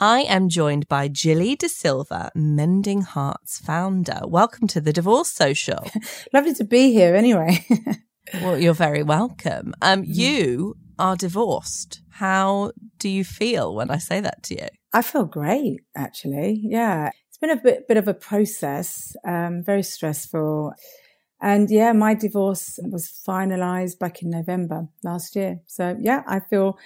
I am joined by Gilly Da Silva, Mending Hearts founder. Welcome to the Divorce Social. Lovely to be here anyway. well, you're very welcome. Um, you are divorced. How do you feel when I say that to you? I feel great, actually. Yeah. It's been a bit, bit of a process, um, very stressful. And yeah, my divorce was finalized back in November last year. So yeah, I feel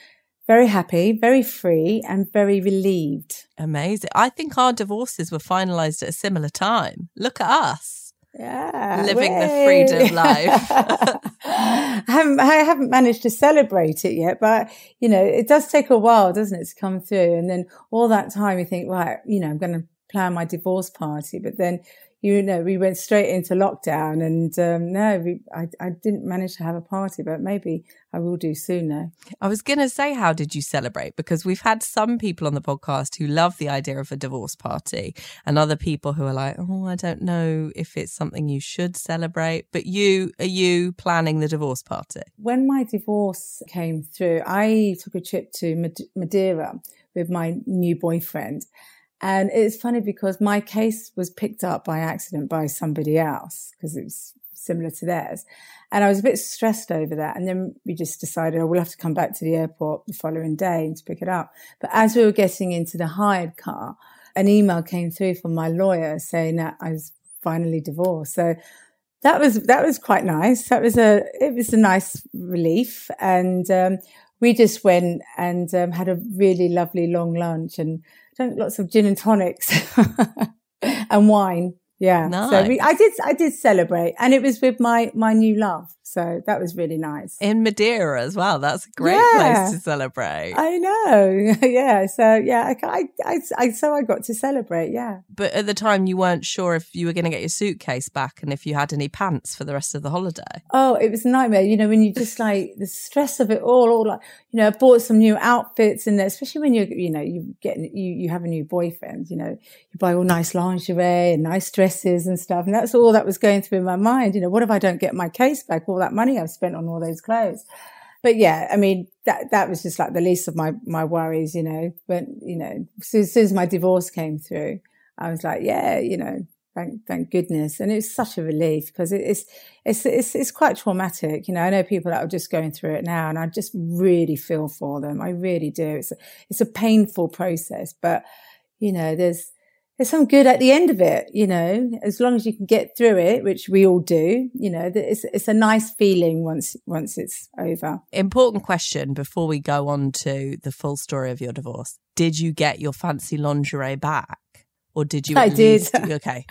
very happy, very free, and very relieved. Amazing. I think our divorces were finalized at a similar time. Look at us. Yeah. Living way. the freedom life. I, haven't, I haven't managed to celebrate it yet, but you know, it does take a while, doesn't it, to come through? And then all that time you think, right, you know, I'm going to plan my divorce party, but then you know, we went straight into lockdown and, um, no, we, I, I didn't manage to have a party, but maybe I will do soon now. I was going to say, how did you celebrate? Because we've had some people on the podcast who love the idea of a divorce party and other people who are like, oh, I don't know if it's something you should celebrate. But you, are you planning the divorce party? When my divorce came through, I took a trip to Madeira with my new boyfriend. And it's funny because my case was picked up by accident by somebody else because it was similar to theirs. And I was a bit stressed over that. And then we just decided, oh, we'll have to come back to the airport the following day and to pick it up. But as we were getting into the hired car, an email came through from my lawyer saying that I was finally divorced. So that was, that was quite nice. That was a, it was a nice relief. And, um, we just went and um, had a really lovely long lunch and drank lots of gin and tonics and wine. Yeah. Nice. So we, I did, I did celebrate and it was with my, my new love. So that was really nice. In Madeira as well. That's a great yeah, place to celebrate. I know. yeah. So yeah, I, I, I, so I got to celebrate. Yeah. But at the time you weren't sure if you were going to get your suitcase back and if you had any pants for the rest of the holiday. Oh, it was a nightmare. You know, when you just like the stress of it all, all like, you know, I bought some new outfits and especially when you're, you know, you get, you, you have a new boyfriend, you know, you buy all nice lingerie and nice dresses and stuff. And that's all that was going through my mind. You know, what if I don't get my case back? all that money I've spent on all those clothes. But yeah, I mean, that, that was just like the least of my, my worries, you know, but, you know, as soon as my divorce came through, I was like, yeah, you know, thank, thank goodness. And it's such a relief because it's, it's, it's, it's quite traumatic. You know, I know people that are just going through it now and I just really feel for them. I really do. It's a, it's a painful process, but you know, there's, there's some good at the end of it, you know, as long as you can get through it, which we all do, you know, it's, it's a nice feeling once, once it's over. Important question before we go on to the full story of your divorce. Did you get your fancy lingerie back? Or did you? I did. Least, okay.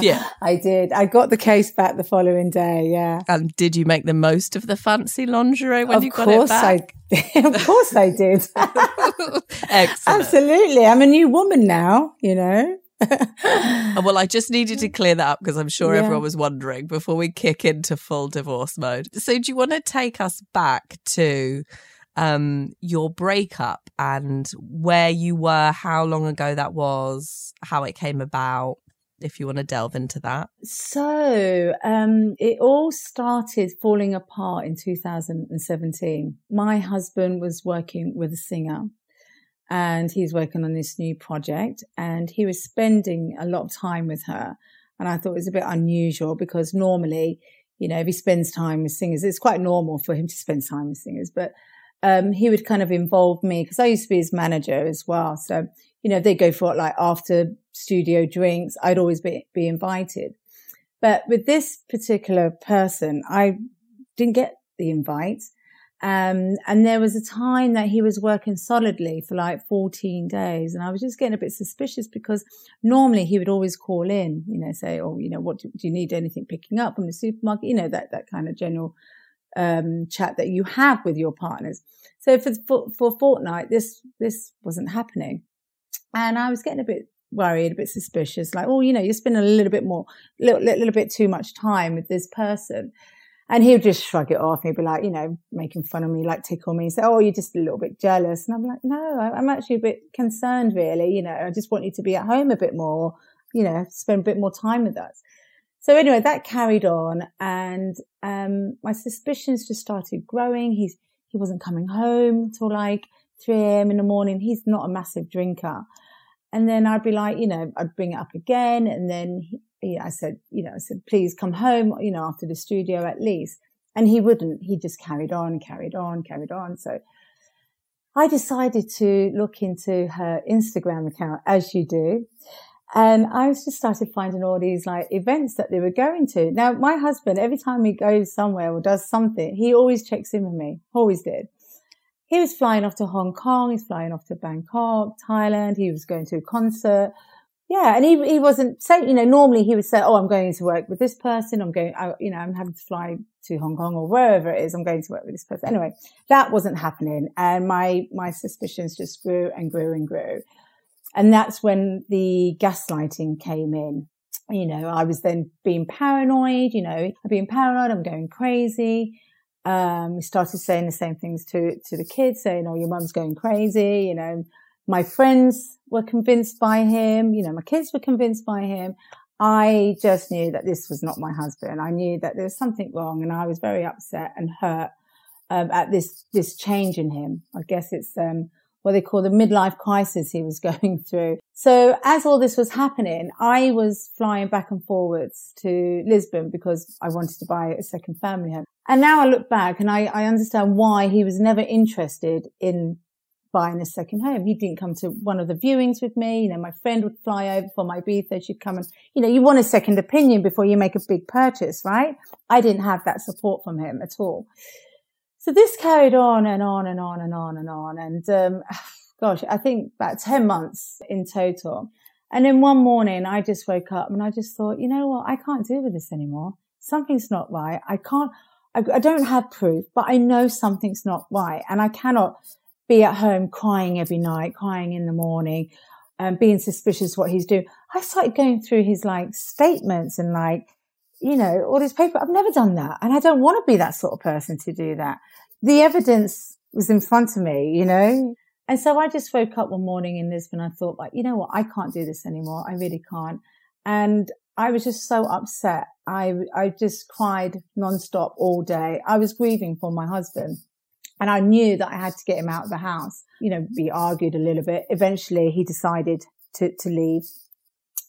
Yeah. I did. I got the case back the following day. Yeah. And did you make the most of the fancy lingerie when of you got it back? Of course I, of course I did. Excellent. Absolutely. I'm a new woman now, you know. well, I just needed to clear that up because I'm sure yeah. everyone was wondering before we kick into full divorce mode. So, do you want to take us back to um, your breakup and where you were, how long ago that was, how it came about? If you want to delve into that. So, um, it all started falling apart in 2017. My husband was working with a singer and he's working on this new project and he was spending a lot of time with her. And I thought it was a bit unusual because normally, you know, if he spends time with singers, it's quite normal for him to spend time with singers, but um, he would kind of involve me because I used to be his manager as well. So, you know, they go for like after studio drinks, I'd always be, be invited. But with this particular person, I didn't get the invite. Um, and there was a time that he was working solidly for like 14 days. And I was just getting a bit suspicious because normally he would always call in, you know, say, oh, you know, what do, do you need anything picking up from the supermarket? You know, that, that kind of general, um, chat that you have with your partners. So for, for, for fortnight, this, this wasn't happening. And I was getting a bit worried, a bit suspicious, like, oh, you know, you're spending a little bit more, little, little bit too much time with this person. And he would just shrug it off. He'd be like, you know, making fun of me, like tickle me, say, "Oh, you're just a little bit jealous." And I'm like, "No, I'm actually a bit concerned, really. You know, I just want you to be at home a bit more. You know, spend a bit more time with us." So anyway, that carried on, and um, my suspicions just started growing. He's he wasn't coming home till like 3 a.m. in the morning. He's not a massive drinker. And then I'd be like, you know, I'd bring it up again. And then he, I said, you know, I said, please come home, you know, after the studio at least. And he wouldn't. He just carried on, carried on, carried on. So I decided to look into her Instagram account as you do. And I just started finding all these like events that they were going to. Now, my husband, every time he goes somewhere or does something, he always checks in with me. Always did. He was flying off to Hong Kong. He's flying off to Bangkok, Thailand. He was going to a concert. Yeah. And he, he wasn't saying, you know, normally he would say, Oh, I'm going to work with this person. I'm going, I, you know, I'm having to fly to Hong Kong or wherever it is. I'm going to work with this person. Anyway, that wasn't happening. And my, my suspicions just grew and grew and grew. And that's when the gaslighting came in. You know, I was then being paranoid, you know, I'm being paranoid. I'm going crazy. Um, we started saying the same things to, to the kids saying, Oh, your mum's going crazy. You know, my friends were convinced by him. You know, my kids were convinced by him. I just knew that this was not my husband. I knew that there was something wrong and I was very upset and hurt um, at this, this change in him. I guess it's, um, what they call the midlife crisis he was going through. So as all this was happening, I was flying back and forwards to Lisbon because I wanted to buy a second family home. And now I look back and I, I understand why he was never interested in buying a second home. He didn't come to one of the viewings with me. You know, my friend would fly over for my Ibiza. She'd come and, you know, you want a second opinion before you make a big purchase, right? I didn't have that support from him at all. So this carried on and on and on and on and on. And, um, gosh, I think about 10 months in total. And then one morning I just woke up and I just thought, you know what? I can't deal with this anymore. Something's not right. I can't, I, I don't have proof, but I know something's not right and I cannot be at home crying every night, crying in the morning, and um, being suspicious what he's doing. I started going through his like statements and like, you know, all this paper. I've never done that. And I don't want to be that sort of person to do that. The evidence was in front of me, you know? And so I just woke up one morning in Lisbon. I thought like, you know what? I can't do this anymore. I really can't. And I was just so upset. I, I just cried nonstop all day. I was grieving for my husband. And I knew that I had to get him out of the house. You know, we argued a little bit. Eventually he decided to, to leave.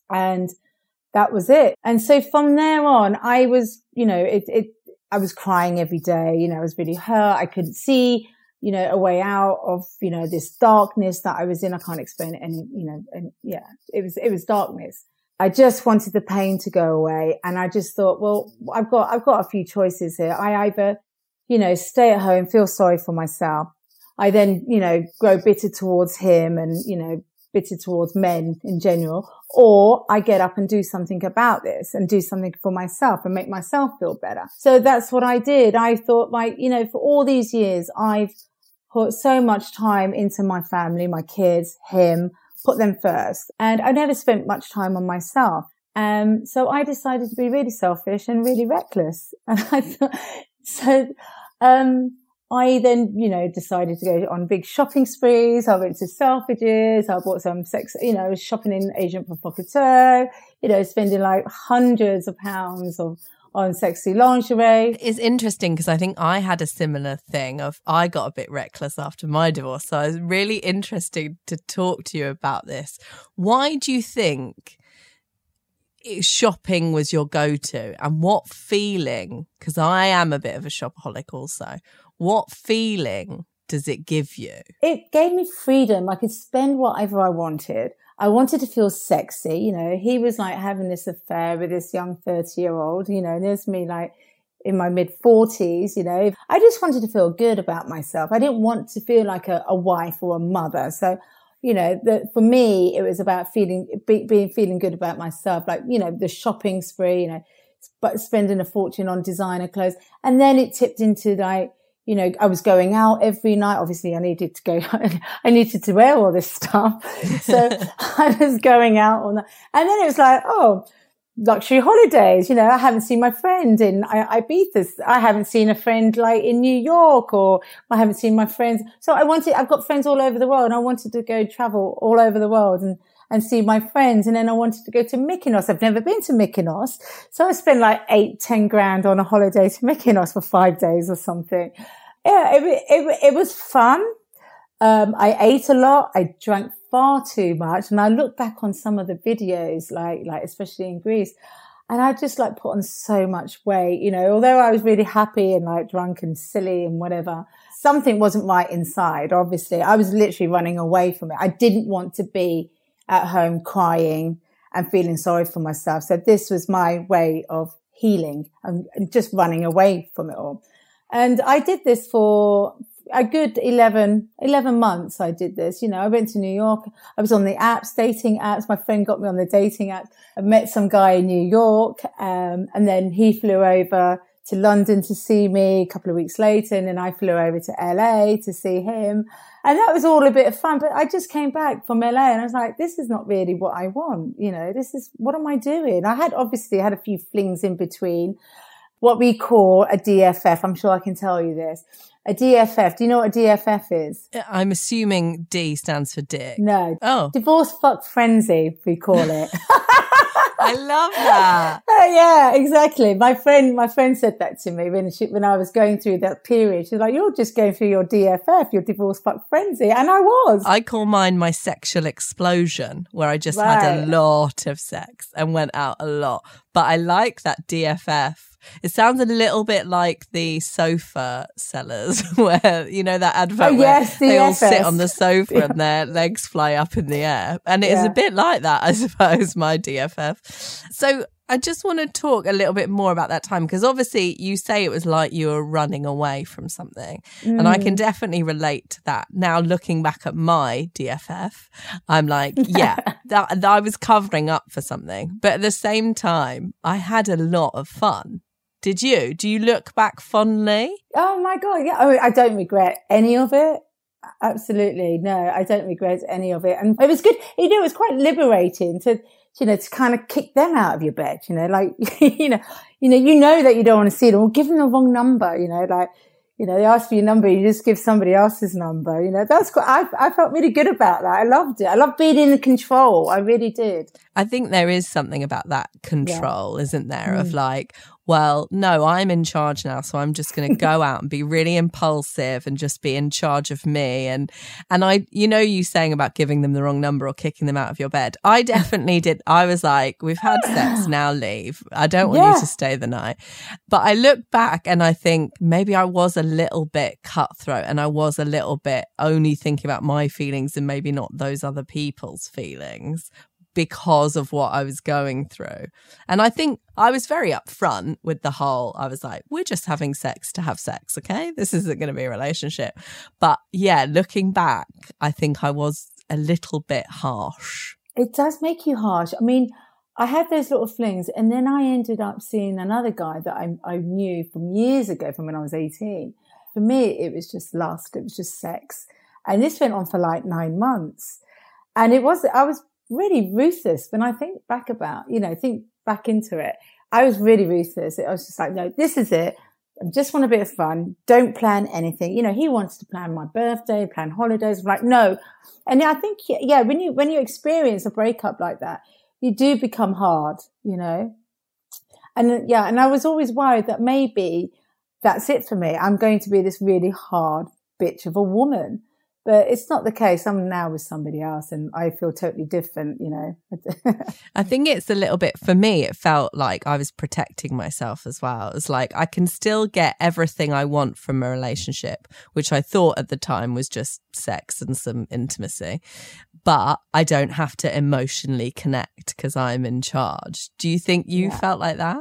And that was it. And so from there on, I was, you know, it, it, I was crying every day. You know, I was really hurt. I couldn't see you know, a way out of, you know, this darkness that I was in. I can't explain it any, you know, and yeah, it was, it was darkness. I just wanted the pain to go away. And I just thought, well, I've got, I've got a few choices here. I either, you know, stay at home, feel sorry for myself. I then, you know, grow bitter towards him and, you know, bitter towards men in general, or I get up and do something about this and do something for myself and make myself feel better. So that's what I did. I thought like, you know, for all these years, I've put so much time into my family, my kids, him, put them first. And I never spent much time on myself. Um, so I decided to be really selfish and really reckless. And I thought, so, um, I then, you know, decided to go on big shopping sprees. I went to Selfridges. I bought some sex, you know, shopping in Agent Provocateur, you know, spending like hundreds of pounds of, on sexy lingerie. It's interesting because I think I had a similar thing of I got a bit reckless after my divorce. So it's really interesting to talk to you about this. Why do you think shopping was your go-to and what feeling because I am a bit of a shopaholic also. What feeling does it give you? It gave me freedom. I could spend whatever I wanted. I wanted to feel sexy. You know, he was like having this affair with this young 30 year old, you know, and there's me like in my mid forties, you know, I just wanted to feel good about myself. I didn't want to feel like a, a wife or a mother. So, you know, the, for me, it was about feeling, be, being, feeling good about myself. Like, you know, the shopping spree, you know, but spending a fortune on designer clothes. And then it tipped into like, you know, I was going out every night. Obviously, I needed to go, I needed to wear all this stuff. So I was going out on that. And then it was like, oh, luxury holidays. You know, I haven't seen my friend in I- Ibiza. I haven't seen a friend like in New York or I haven't seen my friends. So I wanted, I've got friends all over the world and I wanted to go travel all over the world and, and see my friends. And then I wanted to go to Mykonos. I've never been to Mykonos. So I spent like eight, ten grand on a holiday to Mykonos for five days or something. Yeah, it, it, it was fun. Um, I ate a lot. I drank far too much. And I look back on some of the videos, like, like, especially in Greece, and I just like put on so much weight, you know, although I was really happy and like drunk and silly and whatever, something wasn't right inside. Obviously, I was literally running away from it. I didn't want to be at home crying and feeling sorry for myself. So this was my way of healing and just running away from it all. And I did this for a good 11, 11 months. I did this. You know, I went to New York. I was on the apps, dating apps. My friend got me on the dating app. I met some guy in New York. Um, and then he flew over to London to see me a couple of weeks later. And then I flew over to LA to see him. And that was all a bit of fun. But I just came back from LA and I was like, this is not really what I want. You know, this is, what am I doing? I had obviously had a few flings in between what we call a DFF. I'm sure I can tell you this. A DFF. Do you know what a DFF is? I'm assuming D stands for dick. No. Oh. Divorce fuck frenzy, we call it. I love that. Uh, yeah, exactly. My friend, my friend said that to me when she, when I was going through that period. She's like, "You're just going through your DFF, your divorce fuck frenzy," and I was. I call mine my sexual explosion, where I just right. had a lot of sex and went out a lot. But I like that DFF it sounds a little bit like the sofa sellers, where you know that advert oh, yes, where they all sit on the sofa yeah. and their legs fly up in the air, and it yeah. is a bit like that, I suppose. My DFF. So I just want to talk a little bit more about that time because obviously you say it was like you were running away from something. Mm. And I can mm. definitely relate to that. Now, looking back at my DFF, I'm like, yeah, that, that I was covering up for something. But at the same time, I had a lot of fun. Did you? Do you look back fondly? Oh my God. Yeah. I, mean, I don't regret any of it. Absolutely. No, I don't regret any of it. And it was good. You know, it was quite liberating to, you know, to kind of kick them out of your bed, you know, like, you know, you know, you know that you don't want to see them or give them the wrong number, you know, like, you know, they ask for your number, you just give somebody else's number. You know, that's quite, I, I felt really good about that. I loved it. I love being in control. I really did. I think there is something about that control, yeah. isn't there? Mm. Of like, well, no, I'm in charge now, so I'm just going to go out and be really impulsive and just be in charge of me. And and I, you know, you saying about giving them the wrong number or kicking them out of your bed. I definitely did. I was like, we've had sex, now leave. I don't want yeah. you to stay the night. But I look back and I think maybe I was a little bit cutthroat and I was a little bit only thinking about my feelings and maybe not those other people's feelings because of what I was going through. And I think I was very upfront with the whole, I was like, we're just having sex to have sex, okay? This isn't going to be a relationship. But yeah, looking back, I think I was a little bit harsh. It does make you harsh. I mean, I had those little flings and then I ended up seeing another guy that I, I knew from years ago, from when I was 18. For me, it was just lust. It was just sex. And this went on for like nine months. And it was, I was really ruthless when I think back about, you know, think back into it. I was really ruthless. I was just like, no, this is it. I just want a bit of fun. Don't plan anything. You know, he wants to plan my birthday, plan holidays. I'm like, no. And I think, yeah, when you, when you experience a breakup like that, you do become hard, you know? And uh, yeah, and I was always worried that maybe that's it for me. I'm going to be this really hard bitch of a woman but it's not the case. I'm now with somebody else and I feel totally different, you know. I think it's a little bit for me, it felt like I was protecting myself as well. It's like I can still get everything I want from a relationship, which I thought at the time was just sex and some intimacy, but I don't have to emotionally connect because I'm in charge. Do you think you yeah. felt like that?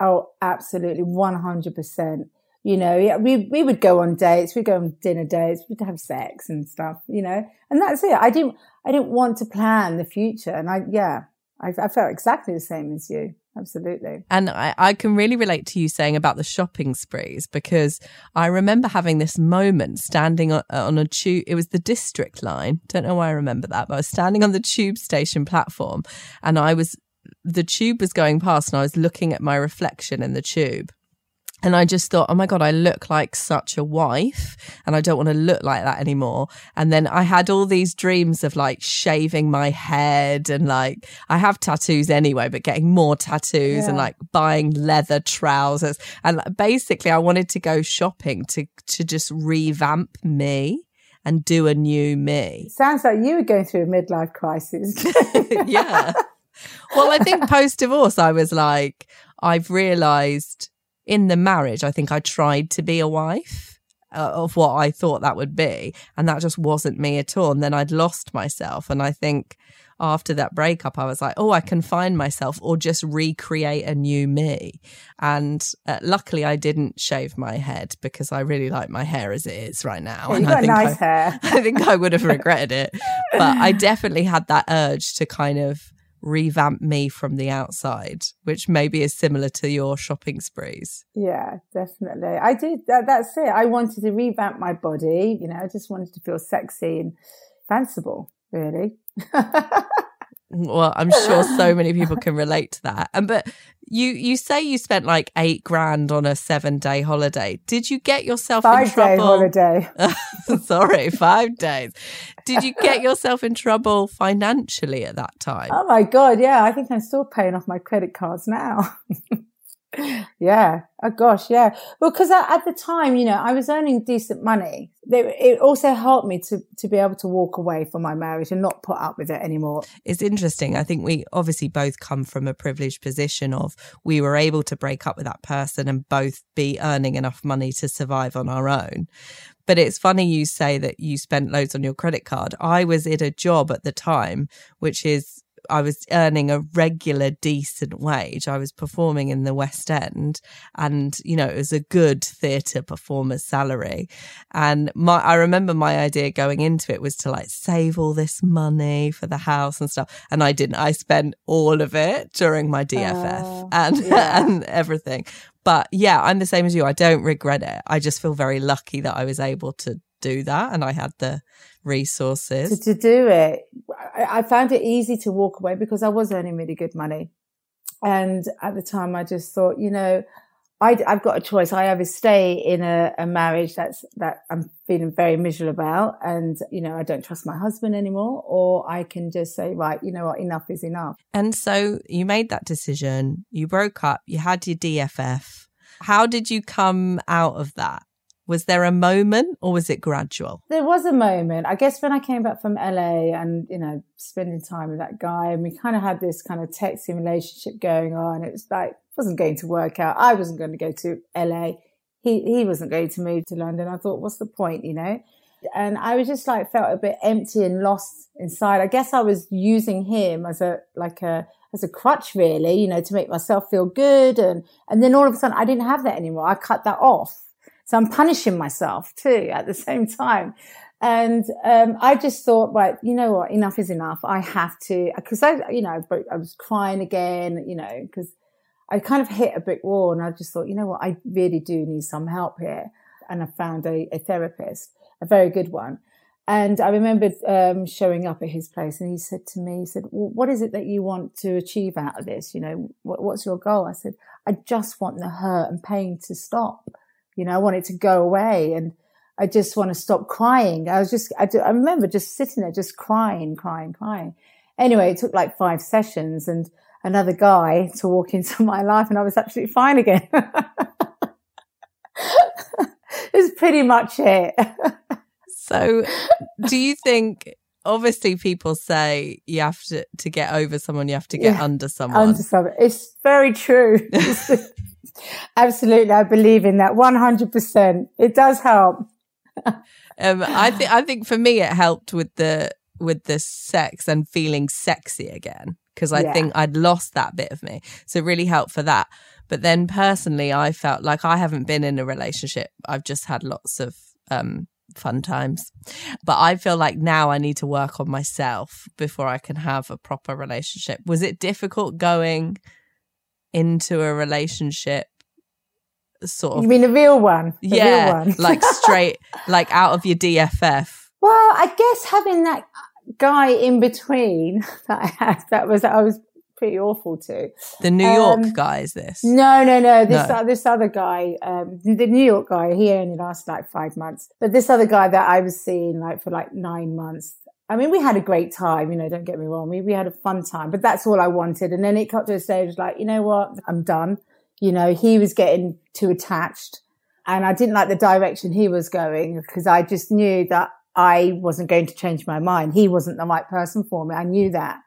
Oh, absolutely. 100% you know, we, we would go on dates, we'd go on dinner dates, we'd have sex and stuff, you know, and that's it. I didn't, I didn't want to plan the future. And I, yeah, I, I felt exactly the same as you. Absolutely. And I, I can really relate to you saying about the shopping sprees because I remember having this moment standing on, on a tube. It was the district line. Don't know why I remember that, but I was standing on the tube station platform and I was, the tube was going past and I was looking at my reflection in the tube and I just thought, oh my God, I look like such a wife and I don't want to look like that anymore. And then I had all these dreams of like shaving my head and like, I have tattoos anyway, but getting more tattoos yeah. and like buying leather trousers. And basically I wanted to go shopping to, to just revamp me and do a new me. Sounds like you were going through a midlife crisis. yeah. Well, I think post divorce, I was like, I've realized in the marriage, I think I tried to be a wife uh, of what I thought that would be. And that just wasn't me at all. And then I'd lost myself. And I think after that breakup, I was like, oh, I can find myself or just recreate a new me. And uh, luckily, I didn't shave my head because I really like my hair as it is right now. Yeah, and got I think nice I, hair. I think I would have regretted it. But I definitely had that urge to kind of revamp me from the outside, which maybe is similar to your shopping sprees. Yeah, definitely. I did. That, that's it. I wanted to revamp my body. You know, I just wanted to feel sexy and fanciful, really. well, I'm sure so many people can relate to that. And but you you say you spent like eight grand on a seven day holiday. Did you get yourself five in trouble? holiday? Sorry, five days. Did you get yourself in trouble financially at that time? Oh my god, yeah. I think I'm still paying off my credit cards now. yeah. Oh gosh, yeah. Well, because at the time, you know, I was earning decent money. It also helped me to to be able to walk away from my marriage and not put up with it anymore. It's interesting. I think we obviously both come from a privileged position of we were able to break up with that person and both be earning enough money to survive on our own. But it's funny you say that you spent loads on your credit card. I was in a job at the time, which is I was earning a regular decent wage. I was performing in the West End and, you know, it was a good theatre performer's salary. And my, I remember my idea going into it was to like save all this money for the house and stuff. And I didn't. I spent all of it during my DFF uh, and, yeah. and everything. But yeah, I'm the same as you. I don't regret it. I just feel very lucky that I was able to do that and I had the resources to, to do it. I, I found it easy to walk away because I was earning really good money. And at the time I just thought, you know, I, have got a choice. I either stay in a, a, marriage that's that I'm feeling very miserable about, and you know I don't trust my husband anymore, or I can just say, right, you know what, enough is enough. And so you made that decision. You broke up. You had your DFF. How did you come out of that? Was there a moment or was it gradual? There was a moment. I guess when I came back from LA and, you know, spending time with that guy and we kind of had this kind of texting relationship going on. It was like, wasn't going to work out. I wasn't going to go to LA. He, he wasn't going to move to London. I thought, what's the point, you know? And I was just like, felt a bit empty and lost inside. I guess I was using him as a, like a, as a crutch really, you know, to make myself feel good. And, and then all of a sudden I didn't have that anymore. I cut that off so I'm punishing myself too at the same time. And um, I just thought, right, you know what, enough is enough. I have to, because I, you know, I was crying again, you know, because I kind of hit a brick wall and I just thought, you know what, I really do need some help here. And I found a, a therapist, a very good one. And I remembered um, showing up at his place, and he said to me, "He said, well, what is it that you want to achieve out of this? You know, what, what's your goal?" I said, "I just want the hurt and pain to stop." You know, I want it to go away and I just want to stop crying. I was just, I, I remember just sitting there, just crying, crying, crying. Anyway, it took like five sessions and another guy to walk into my life and I was absolutely fine again. it's pretty much it. so do you think obviously people say you have to to get over someone you have to get yeah, under someone under someone it's very true Absolutely. I believe in that 100%. It does help. um, I think, I think for me, it helped with the, with the sex and feeling sexy again. Cause I yeah. think I'd lost that bit of me. So it really helped for that. But then personally, I felt like I haven't been in a relationship. I've just had lots of, um, fun times. But I feel like now I need to work on myself before I can have a proper relationship. Was it difficult going into a relationship sort of You mean a real one? The yeah. Real one. like straight like out of your DFF. Well, I guess having that guy in between that I had that was I was pretty awful to. The New York um, guy is this? No, no, no. This no. Uh, this other guy, um, the New York guy, he only lasted like five months. But this other guy that I was seeing like for like nine months, I mean, we had a great time, you know, don't get me wrong. We, we had a fun time, but that's all I wanted. And then it got to a stage like, you know what? I'm done. You know, he was getting too attached and I didn't like the direction he was going because I just knew that I wasn't going to change my mind. He wasn't the right person for me. I knew that.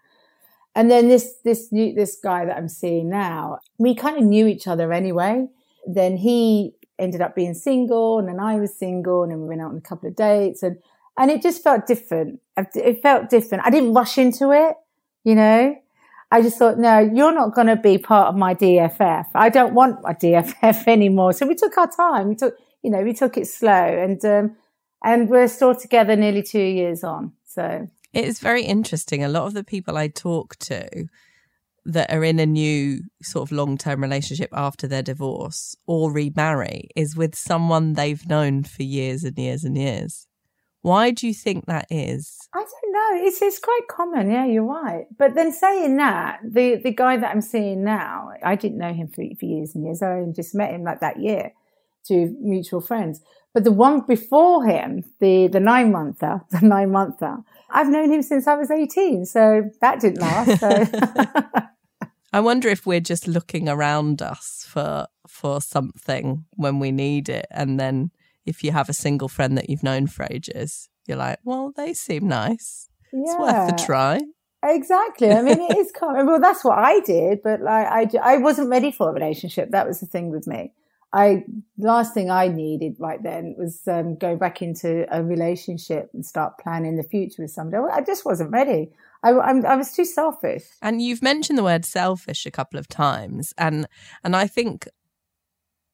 And then this, this new, this guy that I'm seeing now, we kind of knew each other anyway. Then he ended up being single and then I was single and then we went out on a couple of dates and and it just felt different. It felt different. I didn't rush into it, you know. I just thought, no, you're not going to be part of my DFF. I don't want my DFF anymore. So we took our time. We took, you know, we took it slow, and um, and we're still together nearly two years on. So it is very interesting. A lot of the people I talk to that are in a new sort of long term relationship after their divorce or remarry is with someone they've known for years and years and years. Why do you think that is? I don't know. It's it's quite common. Yeah, you're right. But then saying that, the the guy that I'm seeing now, I didn't know him for, for years and years. I only just met him like that year to mutual friends. But the one before him, the the nine monther, the nine monther, I've known him since I was 18. So that didn't last. So. I wonder if we're just looking around us for for something when we need it, and then if you have a single friend that you've known for ages, you're like, well, they seem nice. Yeah. It's worth the try. Exactly. I mean, it is common. Well, that's what I did, but like, I, I wasn't ready for a relationship. That was the thing with me. I, last thing I needed right then was um, go back into a relationship and start planning the future with somebody. I just wasn't ready. I, I'm, I was too selfish. And you've mentioned the word selfish a couple of times, and and I think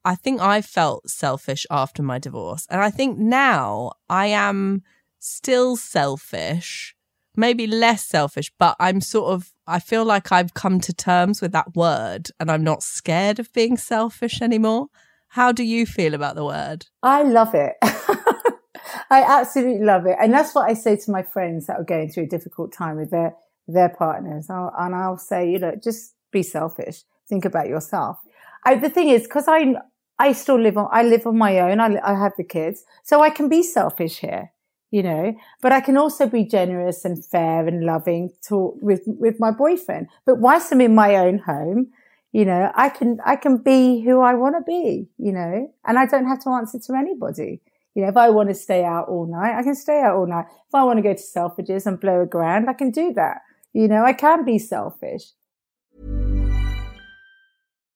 I think I felt selfish after my divorce. And I think now I am still selfish, maybe less selfish, but I'm sort of, I feel like I've come to terms with that word and I'm not scared of being selfish anymore. How do you feel about the word? I love it. I absolutely love it. And that's what I say to my friends that are going through a difficult time with their, their partners. I'll, and I'll say, you know, just be selfish. Think about yourself. I, the thing is, because I I still live on I live on my own. I, I have the kids, so I can be selfish here, you know. But I can also be generous and fair and loving to with with my boyfriend. But whilst I'm in my own home, you know, I can I can be who I want to be, you know, and I don't have to answer to anybody. You know, if I want to stay out all night, I can stay out all night. If I want to go to Selfridges and blow a grand, I can do that. You know, I can be selfish.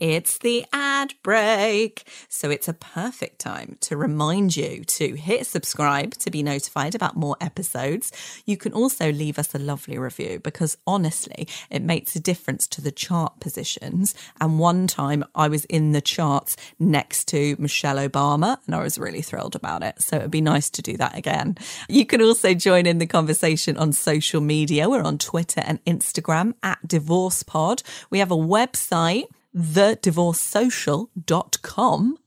It's the ad break. So it's a perfect time to remind you to hit subscribe to be notified about more episodes. You can also leave us a lovely review because honestly, it makes a difference to the chart positions. And one time I was in the charts next to Michelle Obama and I was really thrilled about it. So it'd be nice to do that again. You can also join in the conversation on social media. We're on Twitter and Instagram at Divorce Pod. We have a website thedivorcesocial.com.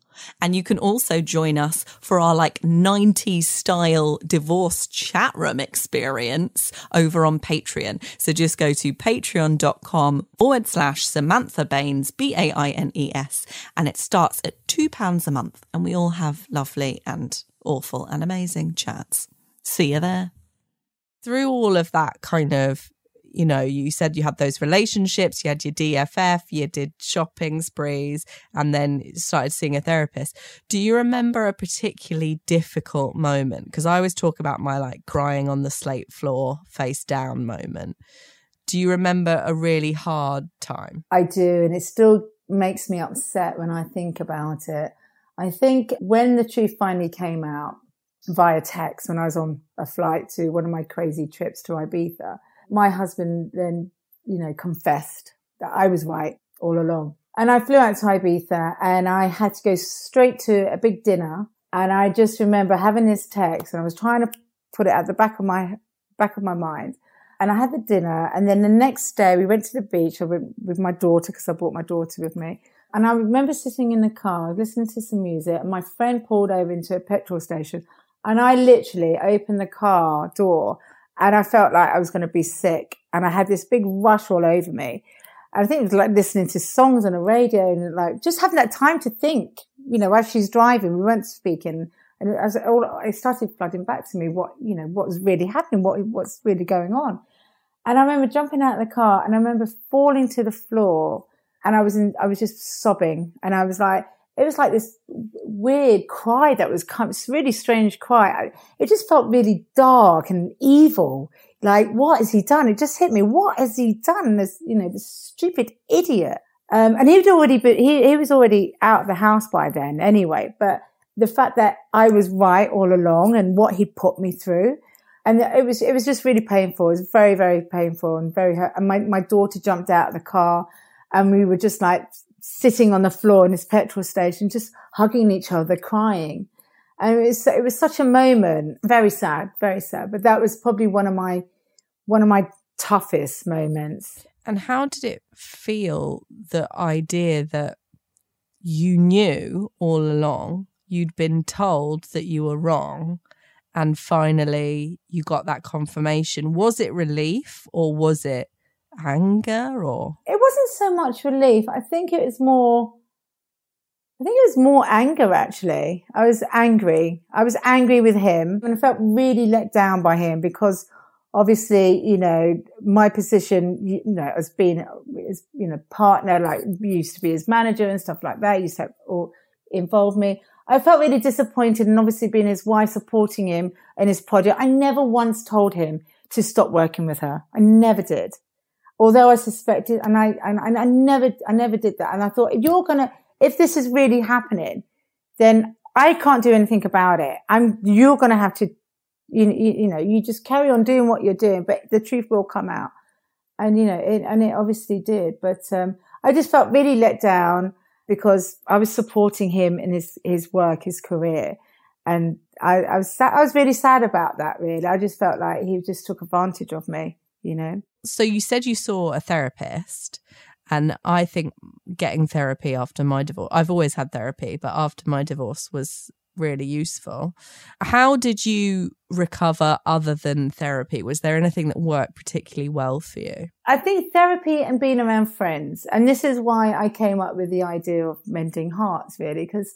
And you can also join us for our like 90s style divorce chat room experience over on Patreon. So just go to patreon.com forward slash Samantha Baines, B A I N E S, and it starts at £2 a month. And we all have lovely and awful and amazing chats. See you there. Through all of that kind of you know, you said you had those relationships, you had your DFF, you did shopping sprees, and then started seeing a therapist. Do you remember a particularly difficult moment? Because I always talk about my like crying on the slate floor, face down moment. Do you remember a really hard time? I do, and it still makes me upset when I think about it. I think when the truth finally came out via text when I was on a flight to one of my crazy trips to Ibiza, my husband then, you know, confessed that I was right all along. And I flew out to Ibiza and I had to go straight to a big dinner. And I just remember having this text and I was trying to put it at the back of my, back of my mind. And I had the dinner. And then the next day we went to the beach. I went with my daughter because I brought my daughter with me. And I remember sitting in the car, listening to some music and my friend pulled over into a petrol station and I literally opened the car door and I felt like I was going to be sick. And I had this big rush all over me. And I think it was like listening to songs on the radio and like just having that time to think, you know, as she's driving, we weren't speaking. And as all, it started flooding back to me what, you know, what was really happening, what, what's really going on. And I remember jumping out of the car and I remember falling to the floor and I was in, I was just sobbing and I was like, it was like this weird cry that was kind of really strange cry. It just felt really dark and evil. Like, what has he done? It just hit me. What has he done? This, you know, this stupid idiot. Um, and he'd already been, he, he was already out of the house by then anyway. But the fact that I was right all along and what he put me through, and it was, it was just really painful. It was very, very painful and very hurt. And my, my daughter jumped out of the car and we were just like sitting on the floor in this petrol station, just hugging each other, crying. And it was, it was such a moment, very sad, very sad. But that was probably one of my, one of my toughest moments. And how did it feel the idea that you knew all along you'd been told that you were wrong and finally you got that confirmation? Was it relief or was it anger or? It wasn't so much relief. I think it was more I think it was more anger actually. I was angry. I was angry with him and I felt really let down by him because obviously, you know, my position, you know, as being, as, you know, partner, like used to be his manager and stuff like that, used to or involve me. I felt really disappointed and obviously being his wife supporting him in his project. I never once told him to stop working with her. I never did. Although I suspected and I, and, I never, I never did that. And I thought, if you're going to, if this is really happening, then I can't do anything about it. I'm, you're going to have to, you, you, you, know, you just carry on doing what you're doing, but the truth will come out. And, you know, it, and it obviously did, but, um, I just felt really let down because I was supporting him in his, his work, his career. And I, I was, I was really sad about that, really. I just felt like he just took advantage of me, you know? So you said you saw a therapist. And I think getting therapy after my divorce, I've always had therapy, but after my divorce was really useful. How did you recover other than therapy? Was there anything that worked particularly well for you? I think therapy and being around friends. And this is why I came up with the idea of mending hearts, really, because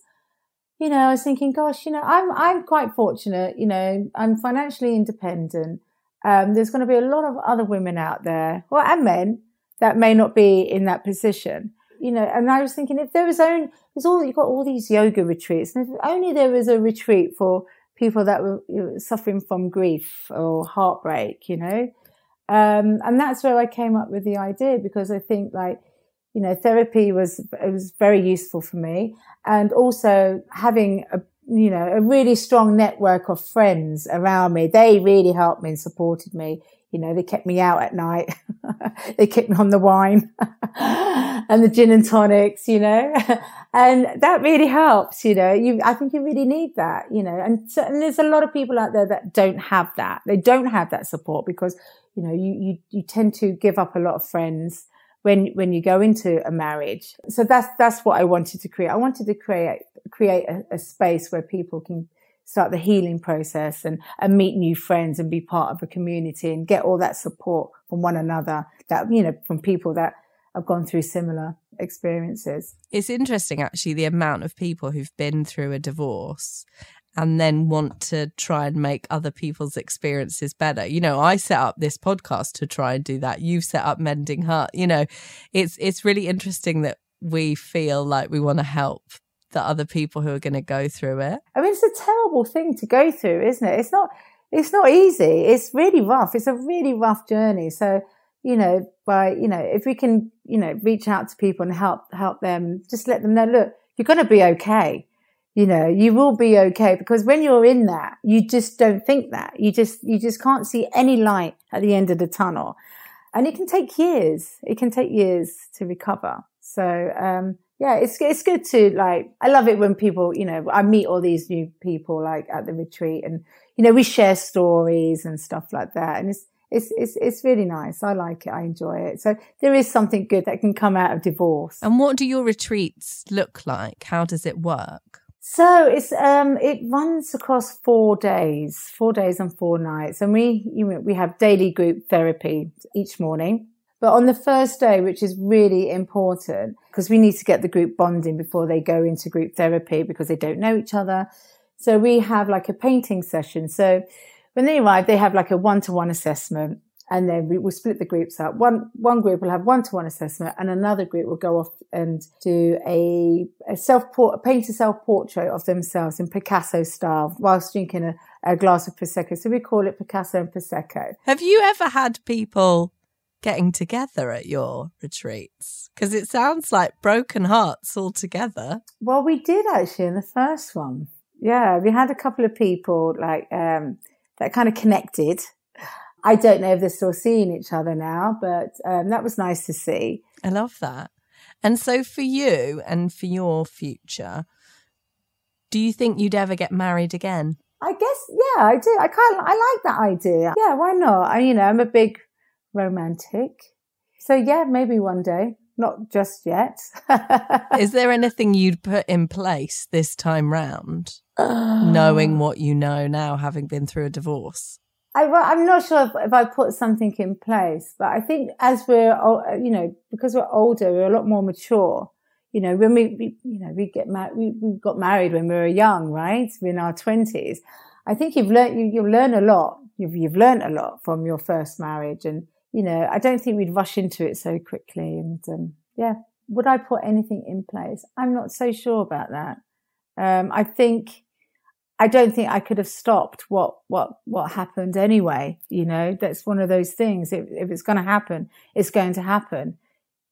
you know, I was thinking, gosh, you know, I'm I'm quite fortunate, you know, I'm financially independent. Um, there's going to be a lot of other women out there, well, and men that may not be in that position. You know, and I was thinking if there was only, there's all, you've got all these yoga retreats, and if only there was a retreat for people that were you know, suffering from grief or heartbreak, you know. Um, and that's where I came up with the idea because I think like, you know, therapy was, it was very useful for me. And also having a, you know, a really strong network of friends around me. They really helped me and supported me you know, they kept me out at night. they kept me on the wine and the gin and tonics, you know, and that really helps, you know, you, I think you really need that, you know, and, so, and there's a lot of people out there that don't have that. They don't have that support because, you know, you, you, you tend to give up a lot of friends when, when you go into a marriage. So that's, that's what I wanted to create. I wanted to create, create a, a space where people can, start the healing process and, and meet new friends and be part of a community and get all that support from one another that, you know, from people that have gone through similar experiences. It's interesting actually the amount of people who've been through a divorce and then want to try and make other people's experiences better. You know, I set up this podcast to try and do that. You've set up Mending Heart. You know, it's it's really interesting that we feel like we want to help the other people who are going to go through it. I mean, it's a terrible thing to go through, isn't it? It's not, it's not easy. It's really rough. It's a really rough journey. So, you know, by, you know, if we can, you know, reach out to people and help, help them, just let them know, look, you're going to be okay. You know, you will be okay because when you're in that, you just don't think that. You just, you just can't see any light at the end of the tunnel. And it can take years. It can take years to recover. So, um, yeah, it's it's good to like. I love it when people, you know, I meet all these new people like at the retreat, and you know, we share stories and stuff like that, and it's it's it's it's really nice. I like it. I enjoy it. So there is something good that can come out of divorce. And what do your retreats look like? How does it work? So it's um it runs across four days, four days and four nights, and we you know, we have daily group therapy each morning. But on the first day, which is really important because we need to get the group bonding before they go into group therapy because they don't know each other. So we have like a painting session. So when they arrive, they have like a one to one assessment and then we will split the groups up. One, one group will have one to one assessment and another group will go off and do a, a self paint a self portrait of themselves in Picasso style whilst drinking a, a glass of Prosecco. So we call it Picasso and Prosecco. Have you ever had people getting together at your retreats? Because it sounds like broken hearts all together. Well, we did actually in the first one. Yeah, we had a couple of people like um, that kind of connected. I don't know if they're still seeing each other now, but um, that was nice to see. I love that. And so, for you and for your future, do you think you'd ever get married again? I guess, yeah, I do. I kind of, I like that idea. Yeah, why not? I, you know, I'm a big romantic. So yeah, maybe one day, not just yet. Is there anything you'd put in place this time round, knowing what you know now, having been through a divorce? I, am not sure if, if, I put something in place, but I think as we're, you know, because we're older, we're a lot more mature. You know, when we, we you know, we get married, we, we got married when we were young, right? We're in our twenties. I think you've learned, you, you learn a lot. You've, you've learned a lot from your first marriage. And, you know, I don't think we'd rush into it so quickly. And, um, yeah, would I put anything in place? I'm not so sure about that. Um, I think, I don't think I could have stopped what what what happened anyway. You know, that's one of those things. If, if it's going to happen, it's going to happen.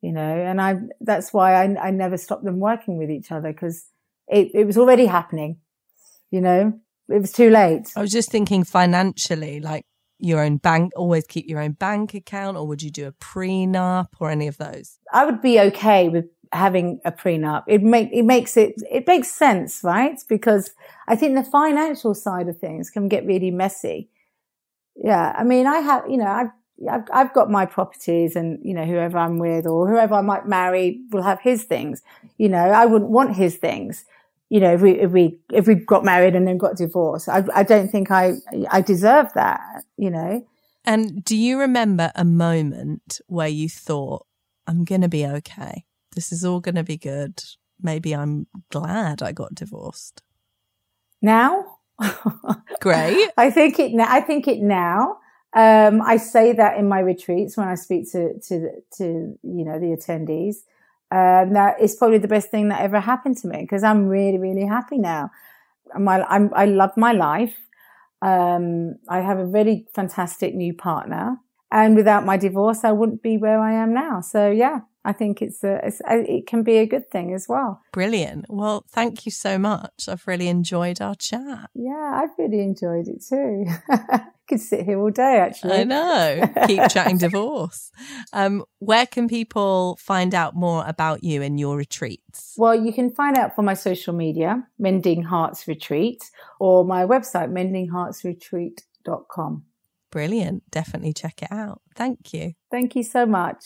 You know, and I that's why I, I never stopped them working with each other because it, it was already happening. You know, it was too late. I was just thinking financially, like your own bank, always keep your own bank account, or would you do a prenup or any of those? I would be okay with having a prenup. It make it makes it it makes sense, right? Because I think the financial side of things can get really messy. Yeah, I mean, I have you know I've I've, I've got my properties, and you know whoever I'm with or whoever I might marry will have his things. You know, I wouldn't want his things. You know, if we if we if we got married and then got divorced, I I don't think I I deserve that. You know. And do you remember a moment where you thought, "I'm going to be okay"? This is all going to be good. Maybe I'm glad I got divorced. Now? Great. I think it, I think it now. Um, I say that in my retreats when I speak to, to, to, you know, the attendees. Um, that is probably the best thing that ever happened to me because I'm really, really happy now. My, I'm, I love my life. Um, I have a really fantastic new partner and without my divorce, I wouldn't be where I am now. So yeah, I think it's a, it's a, it can be a good thing as well. Brilliant. Well, thank you so much. I've really enjoyed our chat. Yeah, I've really enjoyed it too. Could sit here all day, actually. I know. Keep chatting divorce. Um, where can people find out more about you and your retreats? Well, you can find out from my social media, Mending Hearts Retreat, or my website, mendingheartsretreat.com. Brilliant. Definitely check it out. Thank you. Thank you so much.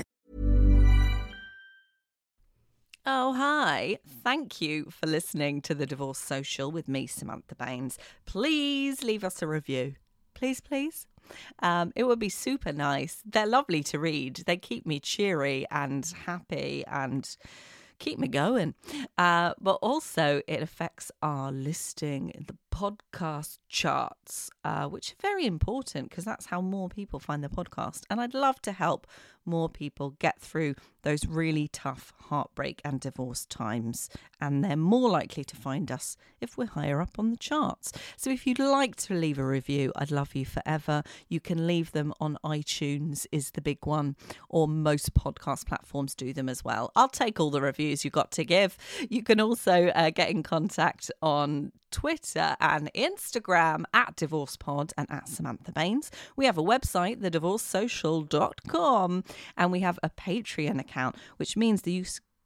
Oh, hi. Thank you for listening to the Divorce Social with me, Samantha Baines. Please leave us a review. Please, please. Um, it would be super nice. They're lovely to read. They keep me cheery and happy and keep me going. Uh, but also, it affects our listing in the podcast charts, uh, which are very important because that's how more people find the podcast. And I'd love to help more people get through those really tough heartbreak and divorce times. And they're more likely to find us if we're higher up on the charts. So if you'd like to leave a review, I'd love you forever. You can leave them on iTunes, is the big one, or most podcast platforms do them as well. I'll take all the reviews you've got to give. You can also uh, get in contact on Twitter and Instagram at DivorcePod and at Samantha Baines. We have a website, thedivorcesocial.com, and we have a Patreon account, which means that you